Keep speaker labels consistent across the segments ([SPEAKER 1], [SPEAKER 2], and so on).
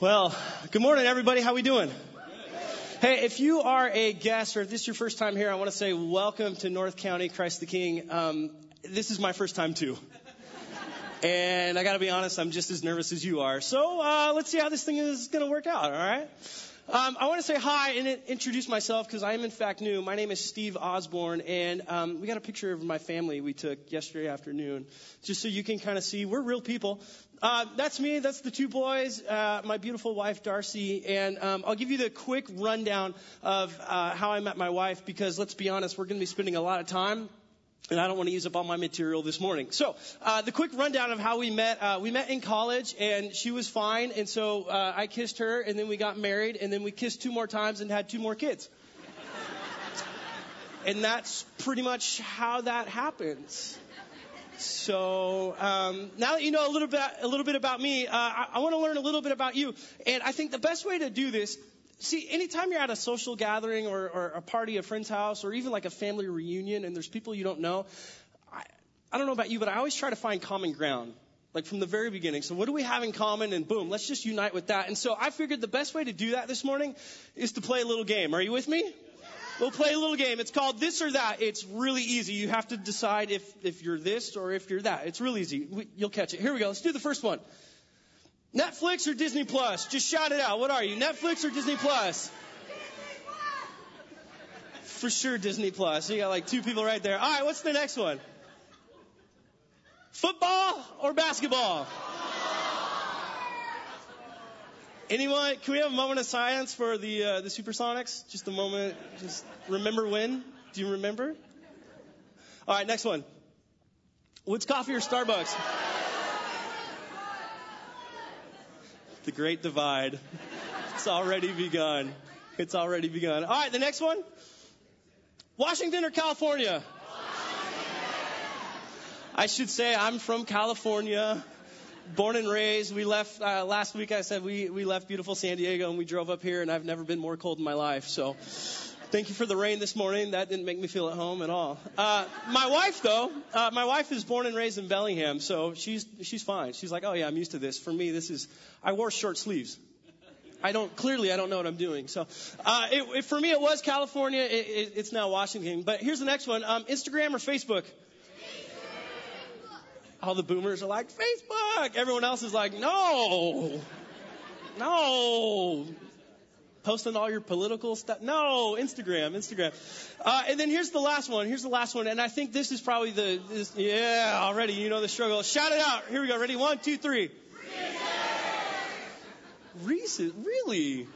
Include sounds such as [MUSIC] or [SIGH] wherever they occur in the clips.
[SPEAKER 1] Well, good morning, everybody. How we doing? Hey, if you are a guest or if this is your first time here, I want to say welcome to North County Christ the King. Um, this is my first time too. And I got to be honest, I'm just as nervous as you are. So uh, let's see how this thing is going to work out. All right. Um, I want to say hi and introduce myself because I am in fact new. My name is Steve Osborne, and um, we got a picture of my family we took yesterday afternoon, just so you can kind of see we're real people. Uh, that's me. That's the two boys. Uh, my beautiful wife Darcy, and um, I'll give you the quick rundown of uh, how I met my wife because let's be honest, we're going to be spending a lot of time and I don't want to use up all my material this morning. So, uh, the quick rundown of how we met. Uh, we met in college, and she was fine, and so uh, I kissed her, and then we got married, and then we kissed two more times and had two more kids. and that's pretty much how that happens. So um, now that you know a little bit a little bit about me, uh, I, I want to learn a little bit about you. And I think the best way to do this, see, anytime you're at a social gathering or, or a party, a friend's house, or even like a family reunion, and there's people you don't know, I, I don't know about you, but I always try to find common ground like from the very beginning. So what do we have in common? And boom, let's just unite with that. And so I figured the best way to do that this morning is to play a little game. Are you with me? We'll play a little game. It's called this or that. It's really easy. You have to decide if, if you're this or if you're that. It's really easy. We, you'll catch it. Here we go. Let's do the first one. Netflix or Disney Plus? Just shout it out. What are you? Netflix or Disney Plus? For sure, Disney Plus. You got like two people right there. All right, what's the next one? Football or basketball? Anyone? Can we have a moment of silence for the uh, the Supersonics? Just a moment. Just remember when? Do you remember? All right, next one. What's coffee or Starbucks? The great divide. It's already begun. It's already begun. All right, the next one. Washington or California? I should say I'm from California born and raised. We left uh, last week. I said we we left beautiful San Diego and we drove up here, and I've never been more cold in my life. So. Thank you for the rain this morning. That didn't make me feel at home at all. Uh, my wife, though, uh, my wife is born and raised in Bellingham, so she's she's fine. She's like, oh yeah, I'm used to this. For me, this is I wore short sleeves. I don't clearly I don't know what I'm doing. So uh, it, it, for me, it was California. It, it, it's now Washington. But here's the next one: um, Instagram or Facebook all the boomers are like, Facebook. Everyone else is like, no, no. Posting all your political stuff. No, Instagram, Instagram. Uh, and then here's the last one. Here's the last one. And I think this is probably the, this, yeah, already, you know the struggle. Shout it out. Here we go. Ready? One, two, three. Reese's. Really?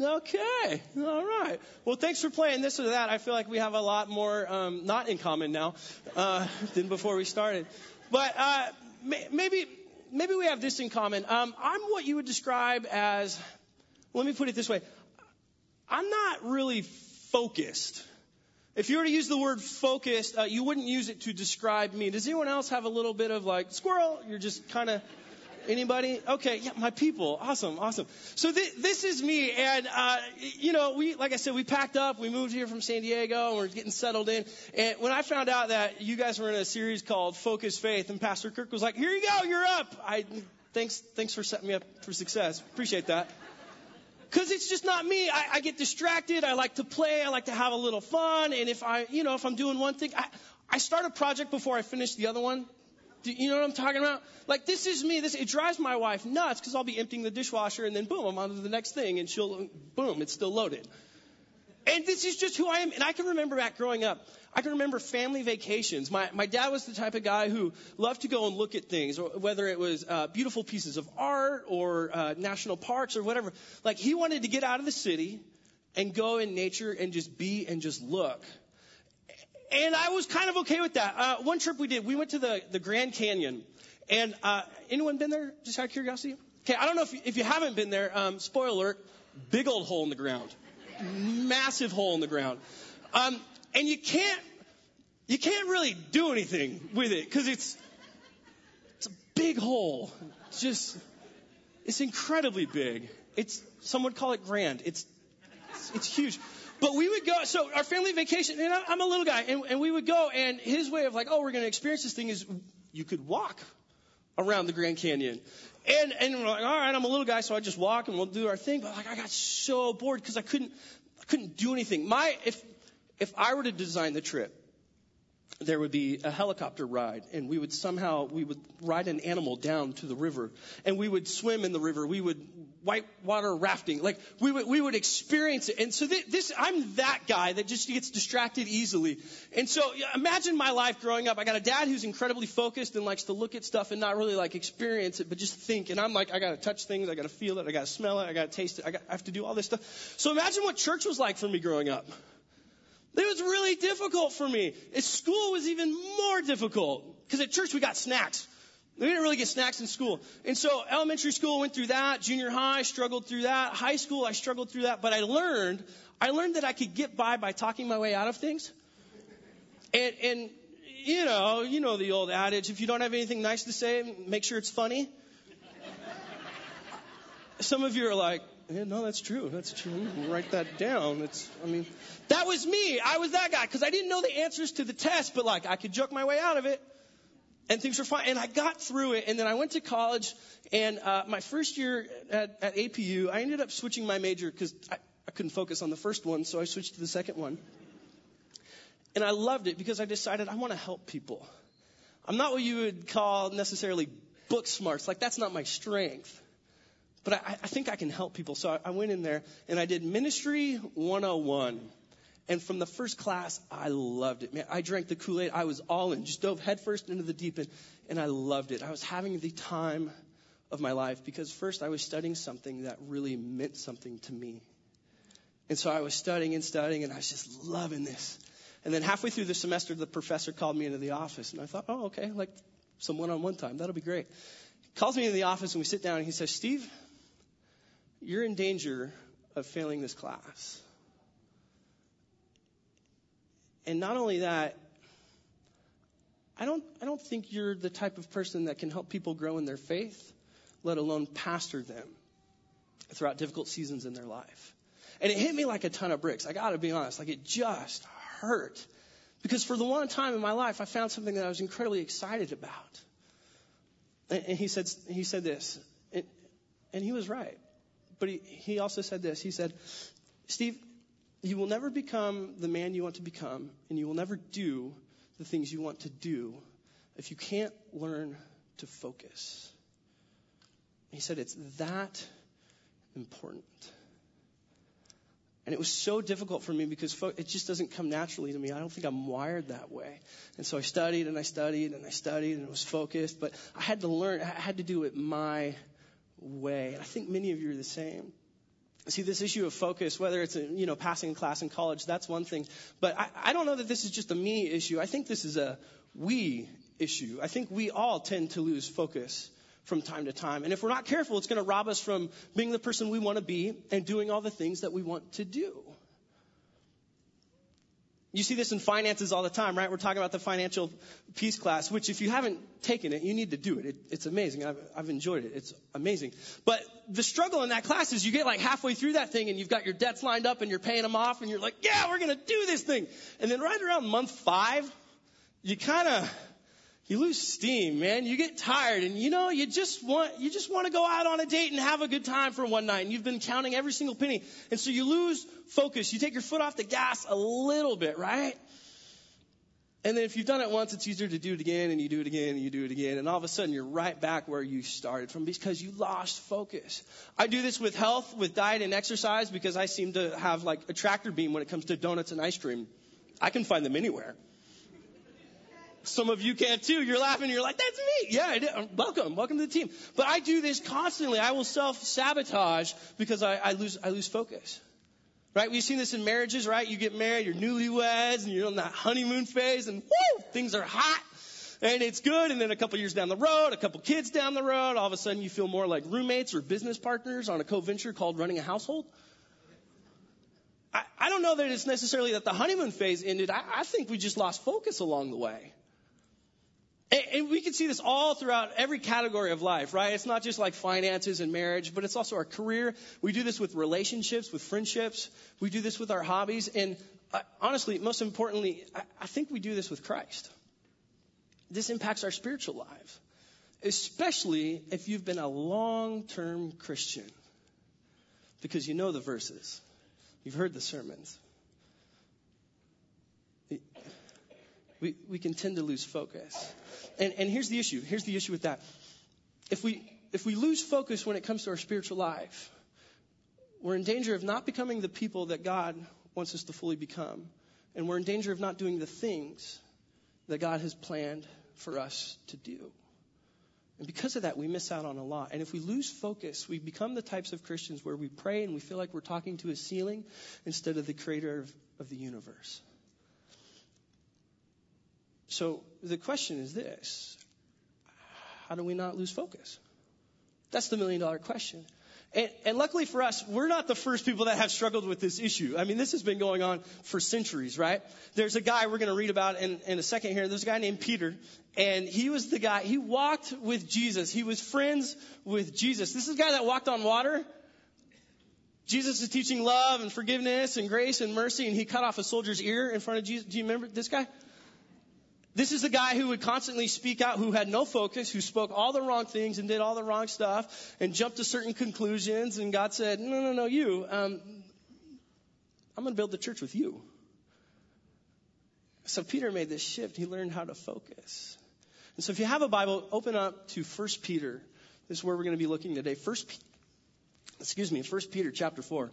[SPEAKER 1] Okay. All right. Well, thanks for playing this or that. I feel like we have a lot more um, not in common now uh, [LAUGHS] than before we started. But uh, maybe maybe we have this in common. Um, I'm what you would describe as. Let me put it this way. I'm not really focused. If you were to use the word focused, uh, you wouldn't use it to describe me. Does anyone else have a little bit of like squirrel? You're just kind of Anybody? Okay, yeah, my people. Awesome, awesome. So th- this is me, and uh, you know, we like I said, we packed up, we moved here from San Diego, and we're getting settled in. And when I found out that you guys were in a series called Focus Faith, and Pastor Kirk was like, "Here you go, you're up." I thanks, thanks for setting me up for success. Appreciate that. Cause it's just not me. I, I get distracted. I like to play. I like to have a little fun. And if I, you know, if I'm doing one thing, I, I start a project before I finish the other one. Do you know what I'm talking about? Like this is me. This it drives my wife nuts because I'll be emptying the dishwasher and then boom, I'm on to the next thing and she'll boom, it's still loaded. And this is just who I am. And I can remember back growing up, I can remember family vacations. My, my dad was the type of guy who loved to go and look at things, whether it was uh, beautiful pieces of art or uh, national parks or whatever. Like he wanted to get out of the city and go in nature and just be and just look. And I was kind of okay with that. Uh, one trip we did, we went to the, the Grand Canyon. And uh, anyone been there, just out of curiosity? Okay, I don't know if you, if you haven't been there. Um, spoiler alert, big old hole in the ground. Massive hole in the ground. Um, and you can't, you can't really do anything with it because it's, it's a big hole. It's just, it's incredibly big. It's, some would call it grand. It's, it's, huge. But we would go, so our family vacation, and I'm a little guy, and, and we would go, and his way of like, oh, we're going to experience this thing is you could walk around the Grand Canyon. And, and we're like, all right, I'm a little guy, so I just walk and we'll do our thing. But like, I got so bored because I couldn't, I couldn't do anything. My, if, if I were to design the trip, there would be a helicopter ride and we would somehow we would ride an animal down to the river and we would swim in the river. We would whitewater rafting. Like we would we would experience it. And so th- this i'm that guy that just gets distracted easily. And so imagine my life growing up. I got a dad who's incredibly focused and likes to look at stuff and not really like experience it but just think. And i'm like i got to touch things. I got to feel it. I got to smell it. I got to taste it. I, got, I have to do all this stuff. So imagine what church was like for me growing up it was really difficult for me. School was even more difficult because at church we got snacks. We didn't really get snacks in school. And so elementary school went through that. Junior high struggled through that. High school I struggled through that. But I learned, I learned that I could get by by talking my way out of things. And, and you know, you know the old adage, if you don't have anything nice to say, make sure it's funny. Some of you are like, yeah, no, that's true. That's true. Write that down. It's, I mean, that was me. I was that guy because I didn't know the answers to the test, but like I could joke my way out of it, and things were fine. And I got through it. And then I went to college, and uh, my first year at, at APU, I ended up switching my major because I, I couldn't focus on the first one, so I switched to the second one. And I loved it because I decided I want to help people. I'm not what you would call necessarily book smarts. Like that's not my strength. But I, I think I can help people. So I, I went in there and I did Ministry 101. And from the first class, I loved it. Man, I drank the Kool Aid. I was all in, just dove headfirst into the deep end, and I loved it. I was having the time of my life because first I was studying something that really meant something to me. And so I was studying and studying, and I was just loving this. And then halfway through the semester, the professor called me into the office, and I thought, oh, okay, like some one on one time. That'll be great. He calls me into the office, and we sit down, and he says, Steve, you're in danger of failing this class. And not only that, I don't, I don't think you're the type of person that can help people grow in their faith, let alone pastor them throughout difficult seasons in their life. And it hit me like a ton of bricks. I gotta be honest, like it just hurt. Because for the one time in my life, I found something that I was incredibly excited about. And, and he said, he said this, and, and he was right. But he, he also said this. He said, Steve, you will never become the man you want to become, and you will never do the things you want to do if you can't learn to focus. He said it's that important. And it was so difficult for me because it just doesn't come naturally to me. I don't think I'm wired that way. And so I studied and I studied and I studied and it was focused, but I had to learn, I had to do it my way. And I think many of you are the same. See, this issue of focus, whether it's, you know, passing a class in college, that's one thing. But I, I don't know that this is just a me issue. I think this is a we issue. I think we all tend to lose focus from time to time. And if we're not careful, it's going to rob us from being the person we want to be and doing all the things that we want to do. You see this in finances all the time, right? We're talking about the financial peace class, which if you haven't taken it, you need to do it. it it's amazing. I've, I've enjoyed it. It's amazing. But the struggle in that class is you get like halfway through that thing and you've got your debts lined up and you're paying them off and you're like, yeah, we're going to do this thing. And then right around month five, you kind of, you lose steam, man. You get tired and you know, you just want, you just want to go out on a date and have a good time for one night and you've been counting every single penny. And so you lose focus. You take your foot off the gas a little bit, right? And then if you've done it once, it's easier to do it again and you do it again and you do it again. And all of a sudden you're right back where you started from because you lost focus. I do this with health, with diet and exercise because I seem to have like a tractor beam when it comes to donuts and ice cream. I can find them anywhere. Some of you can too. You're laughing. You're like, that's me. Yeah, I did. Um, welcome. Welcome to the team. But I do this constantly. I will self sabotage because I, I lose, I lose focus. Right? We've seen this in marriages, right? You get married, you're newlyweds, and you're in that honeymoon phase, and woo, things are hot, and it's good. And then a couple years down the road, a couple kids down the road, all of a sudden you feel more like roommates or business partners on a co-venture called running a household. I, I don't know that it's necessarily that the honeymoon phase ended. I, I think we just lost focus along the way. And we can see this all throughout every category of life, right? It's not just like finances and marriage, but it's also our career. We do this with relationships, with friendships. We do this with our hobbies. And uh, honestly, most importantly, I think we do this with Christ. This impacts our spiritual lives. especially if you've been a long term Christian, because you know the verses, you've heard the sermons. We, we can tend to lose focus. And, and here's the issue. Here's the issue with that. If we, if we lose focus when it comes to our spiritual life, we're in danger of not becoming the people that God wants us to fully become. And we're in danger of not doing the things that God has planned for us to do. And because of that, we miss out on a lot. And if we lose focus, we become the types of Christians where we pray and we feel like we're talking to a ceiling instead of the creator of, of the universe. So the question is this How do we not lose focus? That's the million dollar question. And, and, luckily for us, we're not the first people that have struggled with this issue. I mean, this has been going on for centuries, right? There's a guy we're going to read about in, in a second here. There's a guy named Peter, and he was the guy, he walked with Jesus. He was friends with Jesus. This is the guy that walked on water. Jesus is teaching love and forgiveness and grace and mercy, and he cut off a soldier's ear in front of Jesus. Do you remember this guy? This is a guy who would constantly speak out, who had no focus, who spoke all the wrong things and did all the wrong stuff and jumped to certain conclusions. And God said, No, no, no, you. Um, I'm going to build the church with you. So Peter made this shift. He learned how to focus. And so if you have a Bible, open up to 1 Peter. This is where we're going to be looking today. First, excuse me, 1 Peter chapter 4.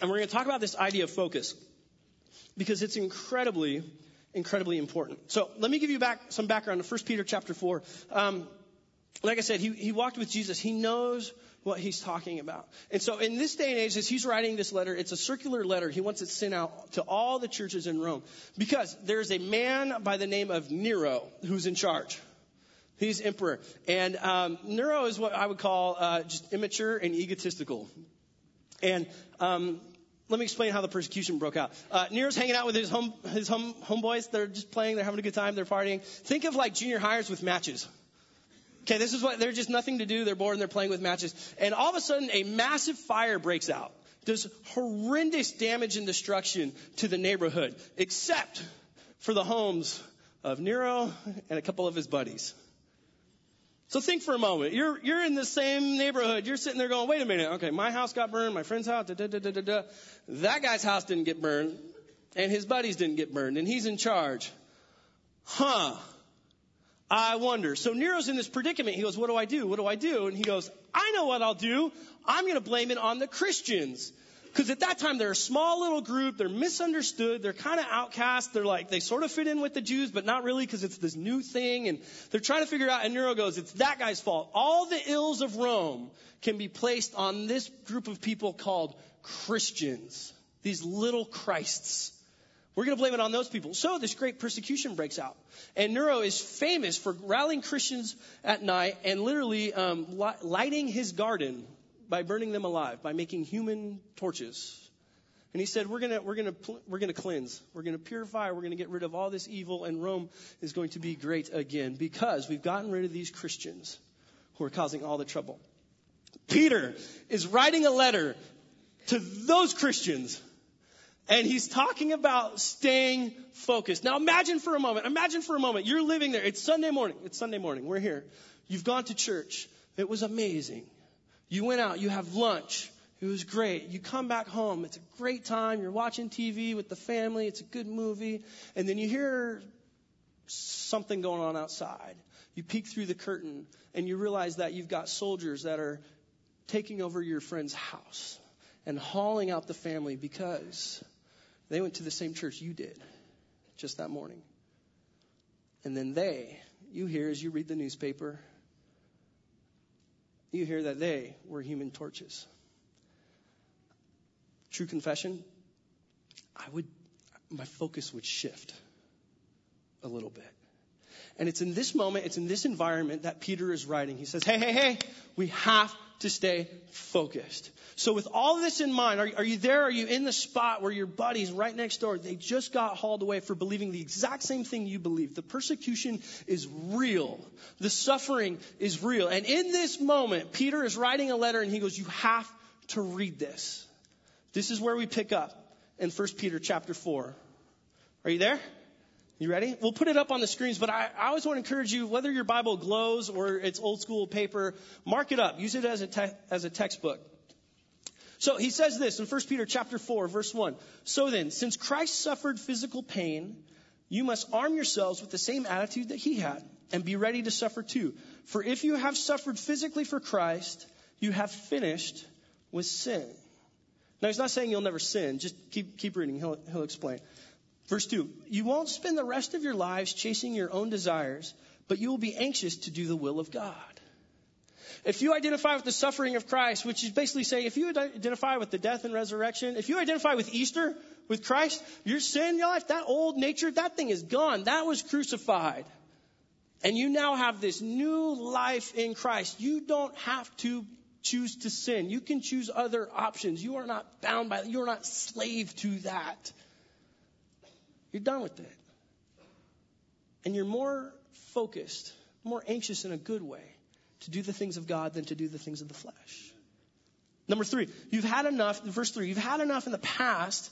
[SPEAKER 1] And we're going to talk about this idea of focus because it's incredibly, incredibly important. So let me give you back some background to 1 Peter chapter 4. Um, like I said, he, he walked with Jesus. He knows what he's talking about. And so in this day and age, as he's writing this letter, it's a circular letter. He wants it sent out to all the churches in Rome because there's a man by the name of Nero who's in charge. He's emperor. And um, Nero is what I would call uh, just immature and egotistical. And um, let me explain how the persecution broke out. Uh, Nero's hanging out with his home, his home, homeboys. They're just playing. They're having a good time. They're partying. Think of like junior hires with matches. Okay, this is what, they're just nothing to do. They're bored and they're playing with matches. And all of a sudden, a massive fire breaks out. Does horrendous damage and destruction to the neighborhood, except for the homes of Nero and a couple of his buddies. So think for a moment. You're, you're in the same neighborhood. You're sitting there going, wait a minute. Okay, my house got burned. My friend's house. Da, da, da, da, da. That guy's house didn't get burned. And his buddies didn't get burned. And he's in charge. Huh. I wonder. So Nero's in this predicament. He goes, what do I do? What do I do? And he goes, I know what I'll do. I'm going to blame it on the Christians. Because at that time, they're a small little group. They're misunderstood. They're kind of outcast. They're like, they sort of fit in with the Jews, but not really because it's this new thing. And they're trying to figure out. And Nero goes, it's that guy's fault. All the ills of Rome can be placed on this group of people called Christians. These little Christs. We're going to blame it on those people. So this great persecution breaks out. And Nero is famous for rallying Christians at night and literally um, lighting his garden by burning them alive, by making human torches. And he said, we're gonna, we're gonna, we're gonna cleanse. We're gonna purify. We're gonna get rid of all this evil and Rome is going to be great again because we've gotten rid of these Christians who are causing all the trouble. Peter is writing a letter to those Christians and he's talking about staying focused. Now imagine for a moment, imagine for a moment, you're living there. It's Sunday morning. It's Sunday morning. We're here. You've gone to church. It was amazing. You went out, you have lunch. It was great. You come back home. It's a great time. You're watching TV with the family. It's a good movie. And then you hear something going on outside. You peek through the curtain and you realize that you've got soldiers that are taking over your friend's house and hauling out the family because they went to the same church you did just that morning. And then they, you hear as you read the newspaper, you hear that they were human torches. True confession, I would, my focus would shift a little bit. And it's in this moment, it's in this environment that Peter is writing. He says, hey, hey, hey, we have to stay focused. So with all this in mind, are, are, you there? Are you in the spot where your buddies right next door, they just got hauled away for believing the exact same thing you believe? The persecution is real. The suffering is real. And in this moment, Peter is writing a letter and he goes, you have to read this. This is where we pick up in 1 Peter chapter 4. Are you there? You ready? We'll put it up on the screens, but I, I always want to encourage you, whether your Bible glows or it's old school paper, mark it up. Use it as a, te- as a textbook. So he says this in 1 Peter chapter 4, verse 1. So then, since Christ suffered physical pain, you must arm yourselves with the same attitude that he had and be ready to suffer too. For if you have suffered physically for Christ, you have finished with sin. Now, he's not saying you'll never sin. Just keep, keep reading. He'll, he'll explain. Verse 2 You won't spend the rest of your lives chasing your own desires, but you will be anxious to do the will of God. If you identify with the suffering of Christ, which is basically saying if you identify with the death and resurrection, if you identify with Easter, with Christ, your sin in your life, that old nature, that thing is gone. That was crucified. And you now have this new life in Christ. You don't have to choose to sin. You can choose other options. You are not bound by, you are not slave to that. You're done with it. And you're more focused, more anxious in a good way to do the things of God than to do the things of the flesh. Number three, you've had enough, verse three, you've had enough in the past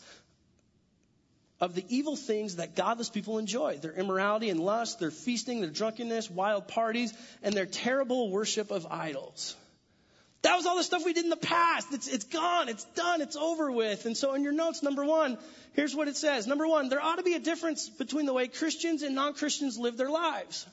[SPEAKER 1] of the evil things that godless people enjoy their immorality and lust, their feasting, their drunkenness, wild parties, and their terrible worship of idols. That was all the stuff we did in the past. It's, it's gone. It's done. It's over with. And so in your notes, number one, here's what it says. Number one, there ought to be a difference between the way Christians and non-Christians live their lives.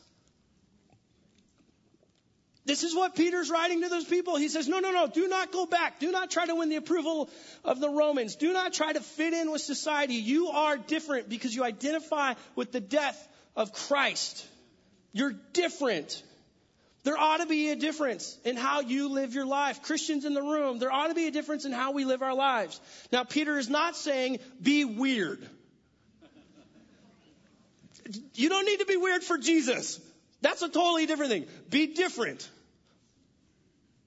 [SPEAKER 1] This is what Peter's writing to those people. He says, no, no, no, do not go back. Do not try to win the approval of the Romans. Do not try to fit in with society. You are different because you identify with the death of Christ. You're different. There ought to be a difference in how you live your life. Christians in the room, there ought to be a difference in how we live our lives. Now, Peter is not saying be weird. You don't need to be weird for Jesus. That's a totally different thing. Be different.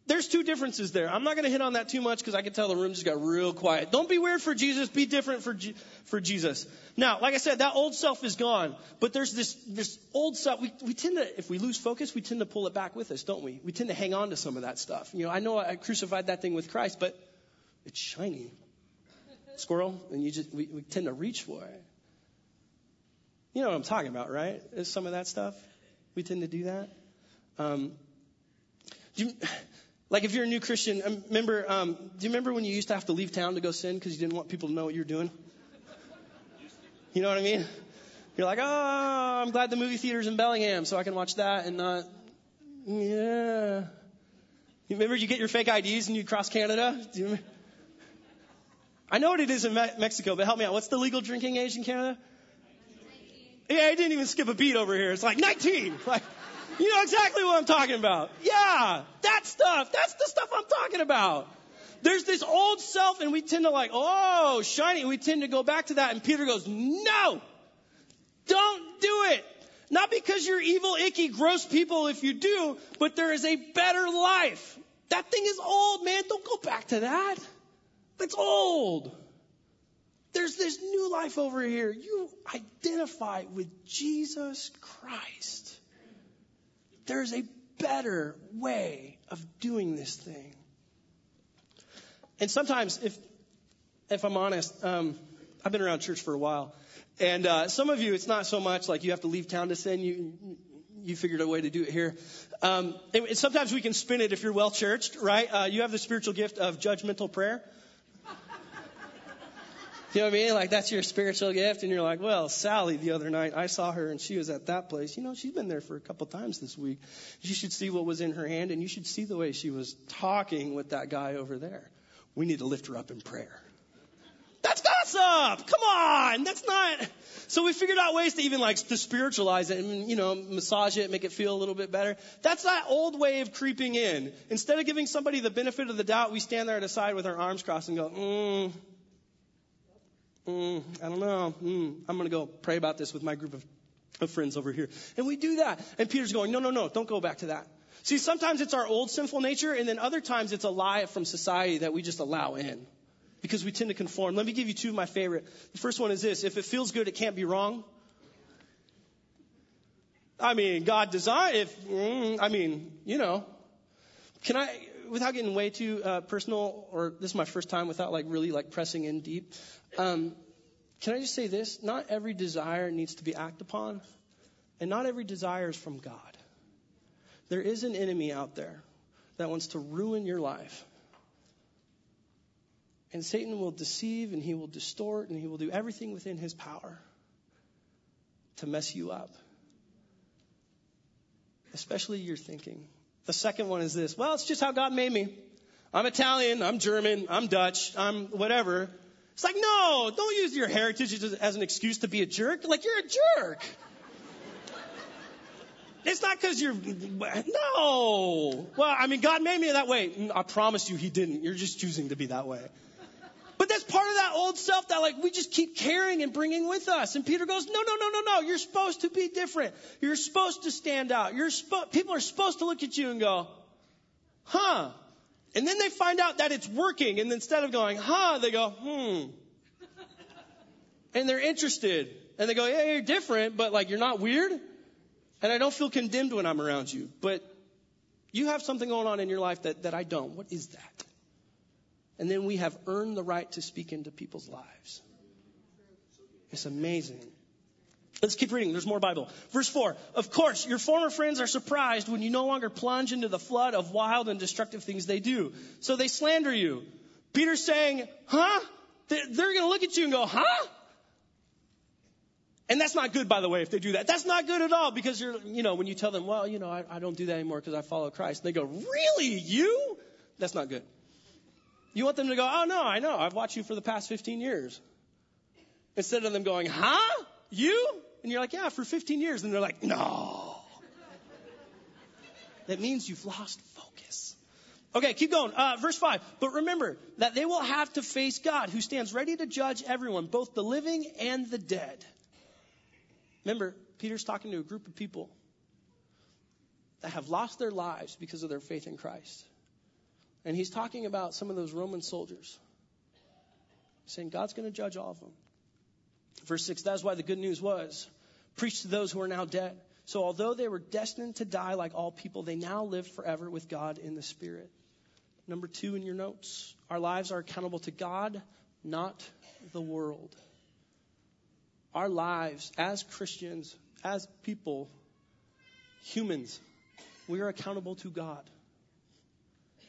[SPEAKER 1] There's two differences there. I'm not going to hit on that too much because I can tell the room just got real quiet. Don't be weird for Jesus. Be different for, G- for Jesus. Now, like I said, that old self is gone, but there's this, this old self. We, we tend to, if we lose focus, we tend to pull it back with us, don't we? We tend to hang on to some of that stuff. You know, I know I crucified that thing with Christ, but it's shiny. Squirrel, and you just, we, we tend to reach for it. You know what I'm talking about, right? Is some of that stuff. We tend to do that. Um, you, like if you're a new Christian, um, remember? Um, do you remember when you used to have to leave town to go sin because you didn't want people to know what you're doing? You know what I mean? You're like, oh, I'm glad the movie theater's in Bellingham so I can watch that and not. Yeah. You remember you get your fake IDs and you cross Canada? Do you remember? I know what it is in Me- Mexico, but help me out. What's the legal drinking age in Canada? Yeah, I didn't even skip a beat over here. It's like 19. Like, you know exactly what I'm talking about. Yeah, that stuff. That's the stuff I'm talking about. There's this old self, and we tend to like, oh, shiny. We tend to go back to that. And Peter goes, no, don't do it. Not because you're evil, icky, gross people if you do, but there is a better life. That thing is old, man. Don't go back to that. That's old. There's this new life over here. You identify with Jesus Christ. There's a better way of doing this thing. And sometimes, if if I'm honest, um, I've been around church for a while, and uh, some of you, it's not so much like you have to leave town to sin. You you figured a way to do it here. Um, and, sometimes we can spin it if you're well churched, right? Uh, you have the spiritual gift of judgmental prayer. You know what I mean? Like that's your spiritual gift, and you're like, well, Sally the other night, I saw her and she was at that place. You know, she's been there for a couple times this week. You should see what was in her hand, and you should see the way she was talking with that guy over there. We need to lift her up in prayer. That's gossip. Come on, that's not. So we figured out ways to even like to spiritualize it and you know massage it, make it feel a little bit better. That's that old way of creeping in. Instead of giving somebody the benefit of the doubt, we stand there at a side with our arms crossed and go, mm, mm, I don't know. Mm, I'm going to go pray about this with my group of, of friends over here. And we do that. And Peter's going, no, no, no, don't go back to that. See, sometimes it's our old sinful nature, and then other times it's a lie from society that we just allow in because we tend to conform. Let me give you two of my favorite. The first one is this if it feels good, it can't be wrong. I mean, God designed, if, mm, I mean, you know, can I, without getting way too uh, personal, or this is my first time without like really like pressing in deep. Um, can I just say this? Not every desire needs to be acted upon, and not every desire is from God. There is an enemy out there that wants to ruin your life. And Satan will deceive and he will distort and he will do everything within his power to mess you up. Especially your thinking. The second one is this well, it's just how God made me. I'm Italian, I'm German, I'm Dutch, I'm whatever. It's like, no, don't use your heritage as an excuse to be a jerk. Like, you're a jerk. It's not because you're, no. Well, I mean, God made me that way. Mm, I promise you he didn't. You're just choosing to be that way. But that's part of that old self that like we just keep carrying and bringing with us. And Peter goes, no, no, no, no, no. You're supposed to be different. You're supposed to stand out. You're spo- people are supposed to look at you and go, huh. And then they find out that it's working. And instead of going, huh, they go, hmm. And they're interested. And they go, yeah, you're different, but like you're not weird. And I don't feel condemned when I'm around you, but you have something going on in your life that, that I don't. What is that? And then we have earned the right to speak into people's lives. It's amazing. Let's keep reading. There's more Bible. Verse 4. Of course, your former friends are surprised when you no longer plunge into the flood of wild and destructive things they do. So they slander you. Peter's saying, huh? They're going to look at you and go, huh? And that's not good, by the way, if they do that. That's not good at all because you're, you know, when you tell them, well, you know, I, I don't do that anymore because I follow Christ, they go, really? You? That's not good. You want them to go, oh no, I know. I've watched you for the past 15 years. Instead of them going, huh? You? And you're like, yeah, for 15 years. And they're like, no. that means you've lost focus. Okay, keep going. Uh, verse 5. But remember that they will have to face God, who stands ready to judge everyone, both the living and the dead. Remember, Peter's talking to a group of people that have lost their lives because of their faith in Christ. And he's talking about some of those Roman soldiers, saying God's going to judge all of them. Verse 6 That's why the good news was preached to those who are now dead. So, although they were destined to die like all people, they now live forever with God in the Spirit. Number two in your notes our lives are accountable to God, not the world our lives as Christians, as people, humans, we are accountable to God,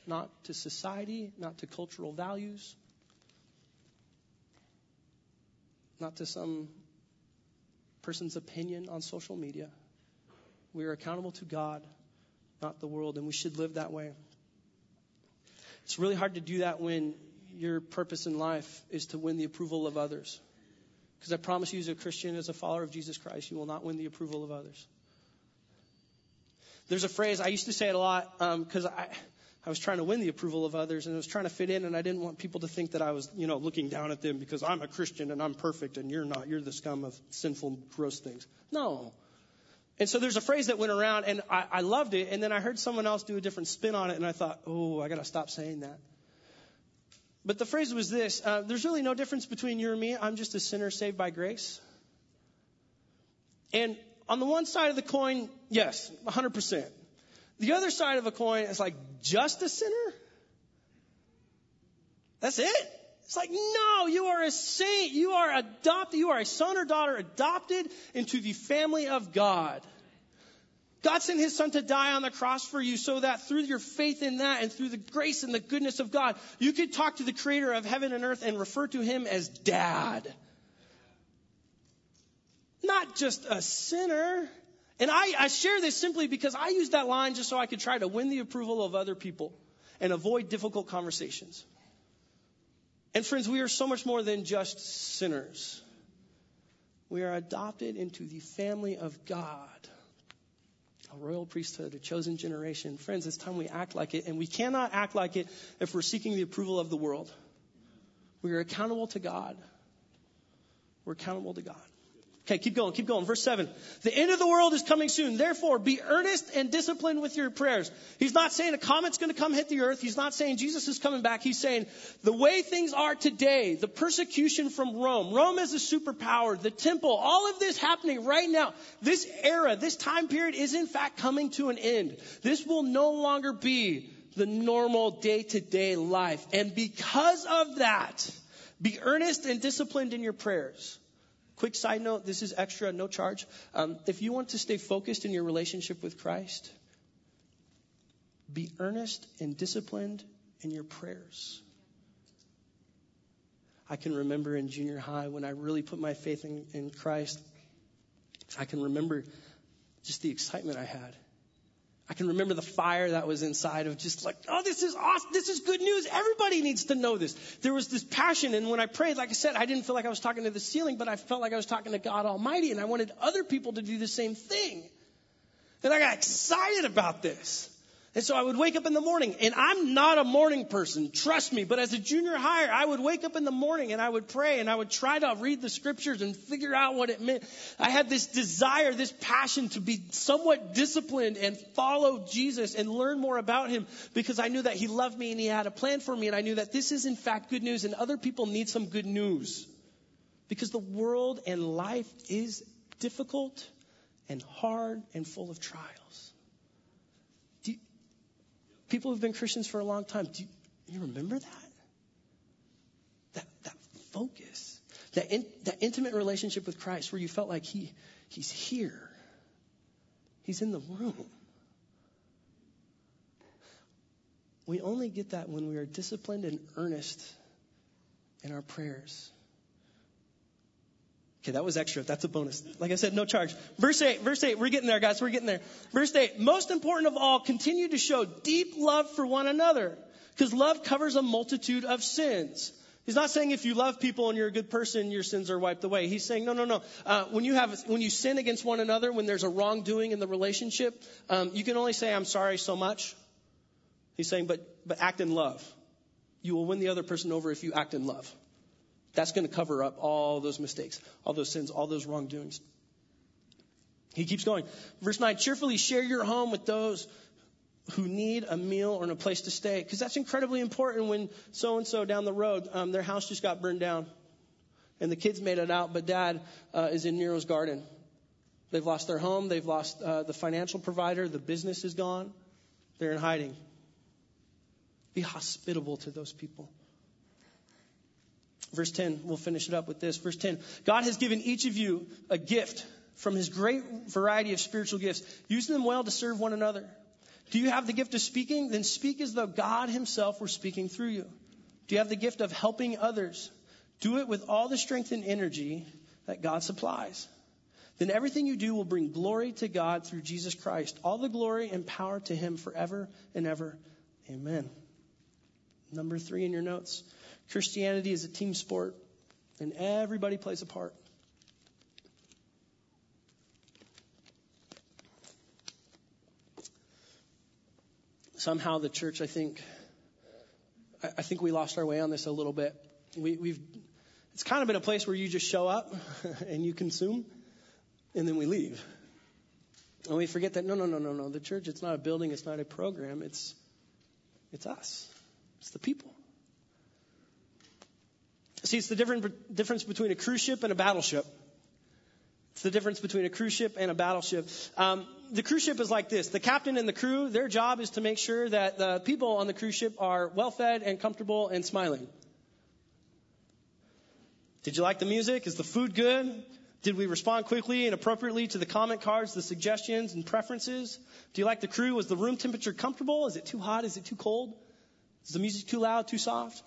[SPEAKER 1] not to society, not to cultural values, not to some person's opinion on social media. We are accountable to God, not the world, and we should live that way. It's really hard to do that when your purpose in life is to win the approval of others. Because I promise you, as a Christian, as a follower of Jesus Christ, you will not win the approval of others. There's a phrase, I used to say it a lot because um, I, I was trying to win the approval of others and I was trying to fit in and I didn't want people to think that I was, you know, looking down at them because I'm a Christian and I'm perfect and you're not. You're the scum of sinful, gross things. No. And so there's a phrase that went around and I, I loved it and then I heard someone else do a different spin on it and I thought, oh, I got to stop saying that. But the phrase was this uh, there's really no difference between you and me. I'm just a sinner saved by grace. And on the one side of the coin, yes, 100%. The other side of a coin is like, just a sinner? That's it? It's like, no, you are a saint. You are adopted. You are a son or daughter adopted into the family of God. God sent his son to die on the cross for you so that through your faith in that and through the grace and the goodness of God, you could talk to the creator of heaven and earth and refer to him as dad. Not just a sinner. And I, I share this simply because I use that line just so I could try to win the approval of other people and avoid difficult conversations. And friends, we are so much more than just sinners. We are adopted into the family of God a royal priesthood, a chosen generation. Friends, it's time we act like it, and we cannot act like it if we're seeking the approval of the world. We are accountable to God. We're accountable to God. Okay, keep going, keep going. Verse 7. The end of the world is coming soon. Therefore, be earnest and disciplined with your prayers. He's not saying a comet's going to come hit the earth. He's not saying Jesus is coming back. He's saying the way things are today, the persecution from Rome, Rome as a superpower, the temple, all of this happening right now, this era, this time period is in fact coming to an end. This will no longer be the normal day to day life. And because of that, Be earnest and disciplined in your prayers. Quick side note this is extra, no charge. Um, if you want to stay focused in your relationship with Christ, be earnest and disciplined in your prayers. I can remember in junior high when I really put my faith in, in Christ, I can remember just the excitement I had. I can remember the fire that was inside of just like, oh, this is awesome. This is good news. Everybody needs to know this. There was this passion. And when I prayed, like I said, I didn't feel like I was talking to the ceiling, but I felt like I was talking to God Almighty. And I wanted other people to do the same thing. And I got excited about this. And so I would wake up in the morning, and I'm not a morning person, trust me, but as a junior higher, I would wake up in the morning and I would pray and I would try to read the scriptures and figure out what it meant. I had this desire, this passion to be somewhat disciplined and follow Jesus and learn more about him because I knew that he loved me and he had a plan for me, and I knew that this is in fact good news, and other people need some good news. Because the world and life is difficult and hard and full of trials people who've been Christians for a long time, do you, you remember that? That, that focus, that, in, that intimate relationship with Christ where you felt like he, he's here. He's in the room. We only get that when we are disciplined and earnest in our prayers. Okay, that was extra. That's a bonus. Like I said, no charge. Verse 8, verse 8, we're getting there, guys. We're getting there. Verse 8, most important of all, continue to show deep love for one another, because love covers a multitude of sins. He's not saying if you love people and you're a good person, your sins are wiped away. He's saying, no, no, no. Uh, when you have, when you sin against one another, when there's a wrongdoing in the relationship, um, you can only say, I'm sorry so much. He's saying, but, but act in love. You will win the other person over if you act in love. That's going to cover up all those mistakes, all those sins, all those wrongdoings. He keeps going. Verse 9, cheerfully share your home with those who need a meal or a place to stay. Because that's incredibly important when so and so down the road, um, their house just got burned down. And the kids made it out, but dad uh, is in Nero's garden. They've lost their home, they've lost uh, the financial provider, the business is gone. They're in hiding. Be hospitable to those people. Verse 10, we'll finish it up with this. Verse 10 God has given each of you a gift from his great variety of spiritual gifts. Use them well to serve one another. Do you have the gift of speaking? Then speak as though God himself were speaking through you. Do you have the gift of helping others? Do it with all the strength and energy that God supplies. Then everything you do will bring glory to God through Jesus Christ. All the glory and power to him forever and ever. Amen. Number three in your notes. Christianity is a team sport, and everybody plays a part. Somehow, the church, I think, I think we lost our way on this a little bit. We, we've, it's kind of been a place where you just show up [LAUGHS] and you consume, and then we leave. And we forget that no, no, no, no, no. The church, it's not a building, it's not a program, it's, it's us, it's the people. See, it's the different, difference between a cruise ship and a battleship. It's the difference between a cruise ship and a battleship. Um, the cruise ship is like this. The captain and the crew, their job is to make sure that the people on the cruise ship are well fed and comfortable and smiling. Did you like the music? Is the food good? Did we respond quickly and appropriately to the comment cards, the suggestions and preferences? Do you like the crew? Was the room temperature comfortable? Is it too hot? Is it too cold? Is the music too loud, too soft?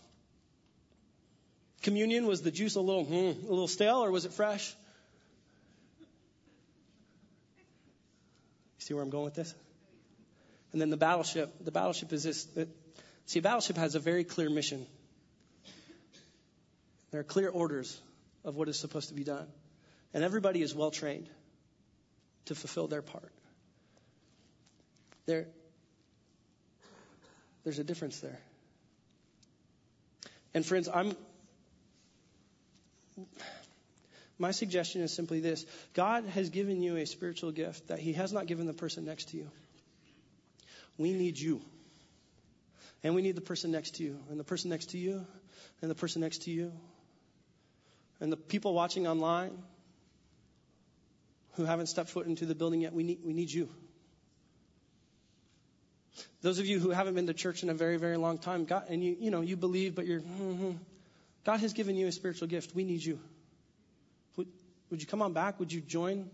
[SPEAKER 1] Communion, was the juice a little, hmm, a little stale or was it fresh? You see where I'm going with this? And then the battleship. The battleship is this. It, see, battleship has a very clear mission. There are clear orders of what is supposed to be done. And everybody is well trained to fulfill their part. There, there's a difference there. And friends, I'm, my suggestion is simply this God has given you a spiritual gift that He has not given the person next to you. We need you. And we need the person next to you, and the person next to you, and the person next to you. And the people watching online who haven't stepped foot into the building yet, we need, we need you. Those of you who haven't been to church in a very, very long time, God, and you, you know, you believe, but you're, mm-hmm, God has given you a spiritual gift. We need you. Would, would you come on back? Would you join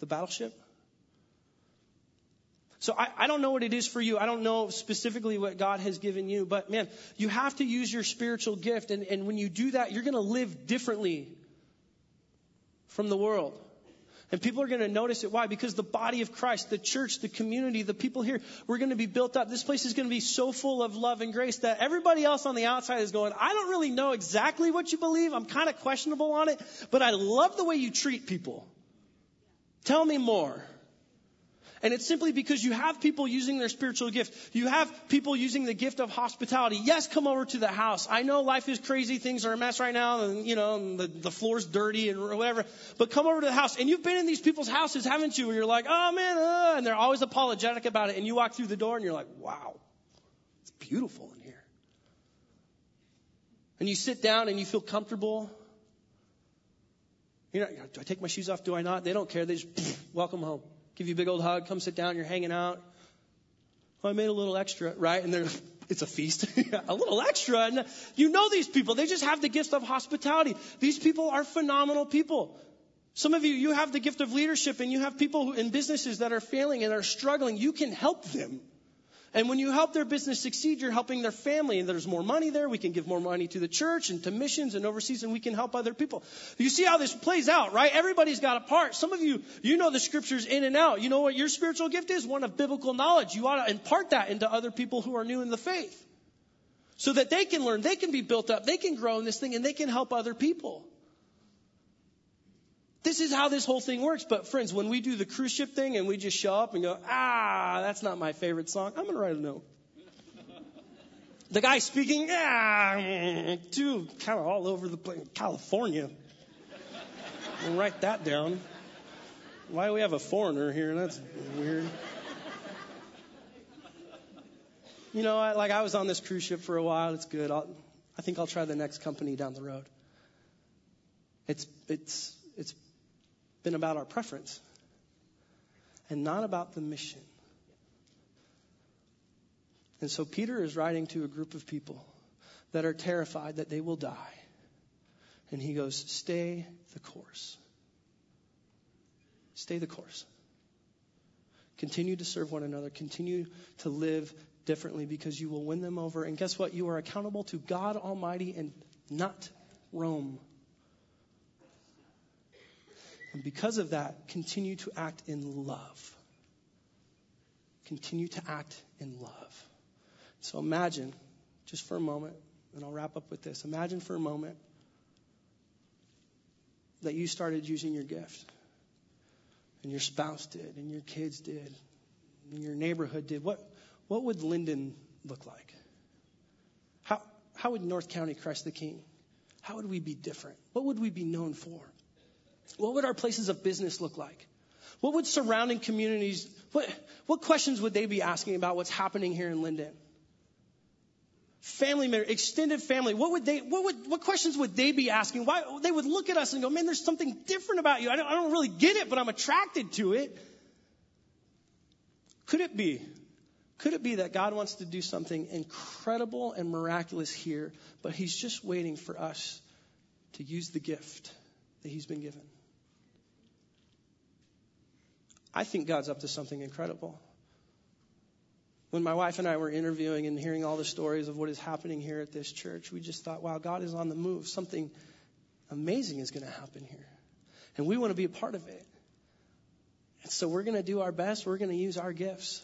[SPEAKER 1] the battleship? So I, I don't know what it is for you. I don't know specifically what God has given you, but man, you have to use your spiritual gift. And, and when you do that, you're going to live differently from the world. And people are going to notice it. Why? Because the body of Christ, the church, the community, the people here, we're going to be built up. This place is going to be so full of love and grace that everybody else on the outside is going, I don't really know exactly what you believe. I'm kind of questionable on it, but I love the way you treat people. Tell me more. And it's simply because you have people using their spiritual gift. You have people using the gift of hospitality. Yes, come over to the house. I know life is crazy. Things are a mess right now and, you know, and the, the floor's dirty and whatever. But come over to the house. And you've been in these people's houses, haven't you? And you're like, oh man, uh, and they're always apologetic about it. And you walk through the door and you're like, wow, it's beautiful in here. And you sit down and you feel comfortable. You know, do I take my shoes off? Do I not? They don't care. They just, pff, welcome home give you a big old hug, come sit down, you're hanging out. Oh, I made a little extra, right? And they're, it's a feast. [LAUGHS] a little extra. And you know these people. They just have the gift of hospitality. These people are phenomenal people. Some of you, you have the gift of leadership and you have people who, in businesses that are failing and are struggling. You can help them. And when you help their business succeed, you're helping their family, and there's more money there. We can give more money to the church and to missions and overseas, and we can help other people. You see how this plays out, right? Everybody's got a part. Some of you, you know the scriptures in and out. You know what your spiritual gift is? One of biblical knowledge. You ought to impart that into other people who are new in the faith. So that they can learn, they can be built up, they can grow in this thing, and they can help other people. This is how this whole thing works. But friends, when we do the cruise ship thing and we just show up and go, ah, that's not my favorite song, I'm going to write a note. the guy speaking, ah, too, kind of all over the place, California. I'll write that down. Why do we have a foreigner here? That's weird. You know, I, like I was on this cruise ship for a while. It's good. I'll, I think I'll try the next company down the road. It's it's it's been about our preference and not about the mission. And so Peter is writing to a group of people that are terrified that they will die. And he goes, Stay the course. Stay the course. Continue to serve one another. Continue to live differently because you will win them over. And guess what? You are accountable to God Almighty and not Rome. And because of that, continue to act in love. Continue to act in love. So imagine, just for a moment, and I'll wrap up with this. Imagine for a moment that you started using your gift, and your spouse did, and your kids did, and your neighborhood did. What, what would Lynden look like? How, how would North County Christ the King? How would we be different? What would we be known for? What would our places of business look like? What would surrounding communities, what, what questions would they be asking about what's happening here in Lynden? Family member, extended family, what would they, what would, what questions would they be asking? Why, they would look at us and go, man, there's something different about you. I don't, I don't really get it, but I'm attracted to it. Could it be, could it be that God wants to do something incredible and miraculous here, but He's just waiting for us to use the gift that He's been given? I think God's up to something incredible. When my wife and I were interviewing and hearing all the stories of what is happening here at this church, we just thought, wow, God is on the move. Something amazing is going to happen here. And we want to be a part of it. And so we're going to do our best. We're going to use our gifts.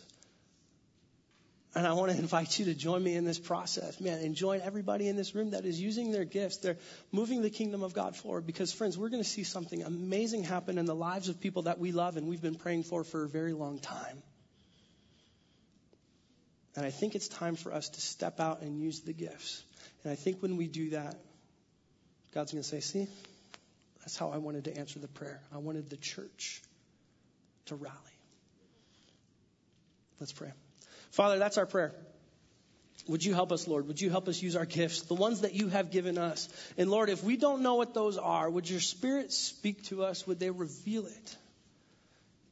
[SPEAKER 1] And I want to [LAUGHS] invite you to join me in this process, man, and join everybody in this room that is using their gifts. They're moving the kingdom of God forward because, friends, we're going to see something amazing happen in the lives of people that we love and we've been praying for for a very long time. And I think it's time for us to step out and use the gifts. And I think when we do that, God's going to say, see, that's how I wanted to answer the prayer. I wanted the church to rally. Let's pray. Father, that's our prayer. Would you help us, Lord? Would you help us use our gifts, the ones that you have given us? And Lord, if we don't know what those are, would your spirit speak to us? Would they reveal it?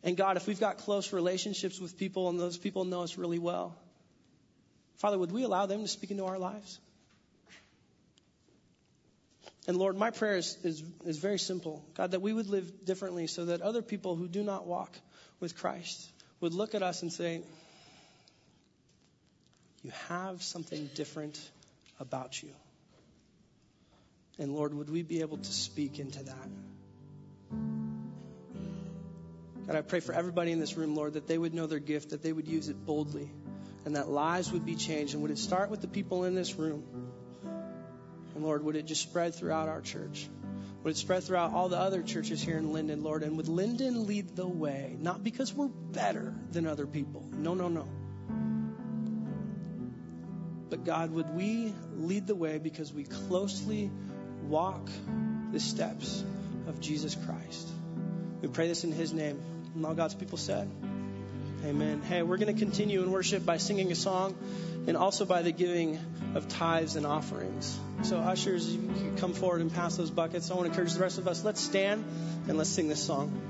[SPEAKER 1] And God, if we've got close relationships with people and those people know us really well, Father, would we allow them to speak into our lives? And Lord, my prayer is, is, is very simple. God, that we would live differently so that other people who do not walk with Christ would look at us and say, You have something different about you. And Lord, would we be able to speak into that? God, I pray for everybody in this room, Lord, that they would know their gift, that they would use it boldly, and that lives would be changed. And would it start with the people in this room? And Lord, would it just spread throughout our church? Would it spread throughout all the other churches here in Lynden, Lord? And would Lynden lead the way? Not because we're better than other people. No, no, no. But God, would we lead the way because we closely walk the steps of Jesus Christ? We pray this in His name. And all God's people said, Amen. Hey, we're going to continue in worship by singing a song and also by the giving of tithes and offerings. So, ushers, you can come forward and pass those buckets. I want to encourage the rest of us. Let's stand and let's sing this song.